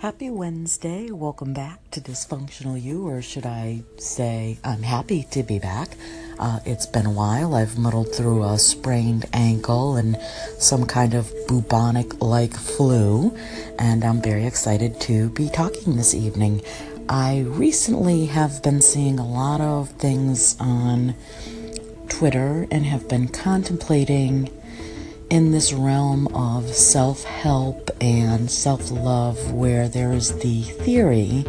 Happy Wednesday. Welcome back to Dysfunctional You, or should I say, I'm happy to be back. Uh, it's been a while. I've muddled through a sprained ankle and some kind of bubonic like flu, and I'm very excited to be talking this evening. I recently have been seeing a lot of things on Twitter and have been contemplating in this realm of self help and self love, where there is the theory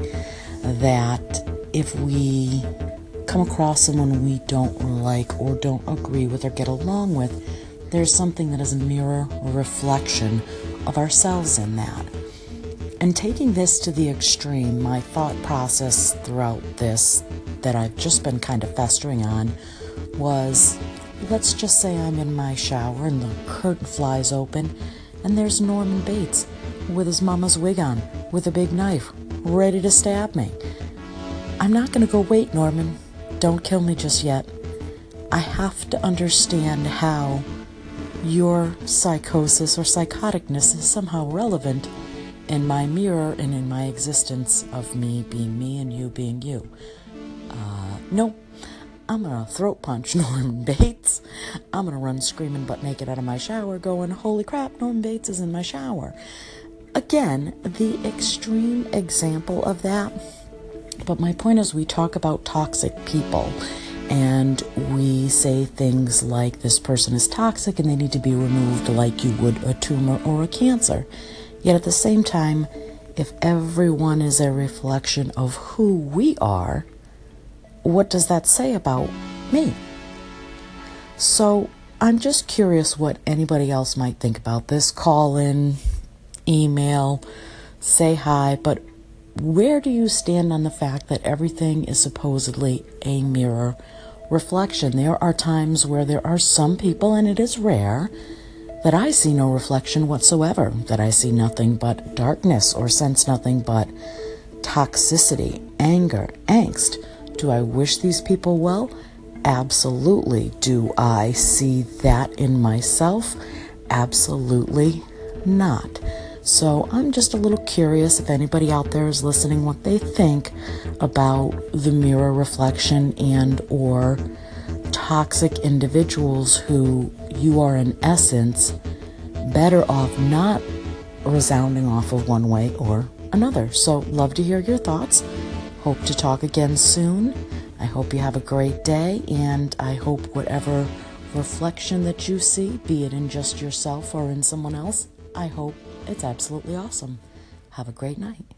that if we come across someone we don't like or don't agree with or get along with, there's something that is a mirror or reflection of ourselves in that. And taking this to the extreme, my thought process throughout this that I've just been kind of festering on was Let's just say I'm in my shower and the curtain flies open, and there's Norman Bates with his mama's wig on, with a big knife, ready to stab me. I'm not going to go, wait, Norman, don't kill me just yet. I have to understand how your psychosis or psychoticness is somehow relevant in my mirror and in my existence of me being me and you being you. Uh, nope. I'm gonna throat punch Norman Bates. I'm gonna run screaming butt naked out of my shower, going, Holy crap, Norman Bates is in my shower. Again, the extreme example of that. But my point is, we talk about toxic people and we say things like this person is toxic and they need to be removed like you would a tumor or a cancer. Yet at the same time, if everyone is a reflection of who we are, what does that say about me? So I'm just curious what anybody else might think about this. Call in, email, say hi, but where do you stand on the fact that everything is supposedly a mirror reflection? There are times where there are some people, and it is rare, that I see no reflection whatsoever, that I see nothing but darkness or sense nothing but toxicity, anger, angst. Do I wish these people well? Absolutely. Do I see that in myself? Absolutely not. So I'm just a little curious if anybody out there is listening what they think about the mirror reflection and or toxic individuals who you are in essence better off not resounding off of one way or another. So love to hear your thoughts. Hope to talk again soon. I hope you have a great day, and I hope whatever reflection that you see, be it in just yourself or in someone else, I hope it's absolutely awesome. Have a great night.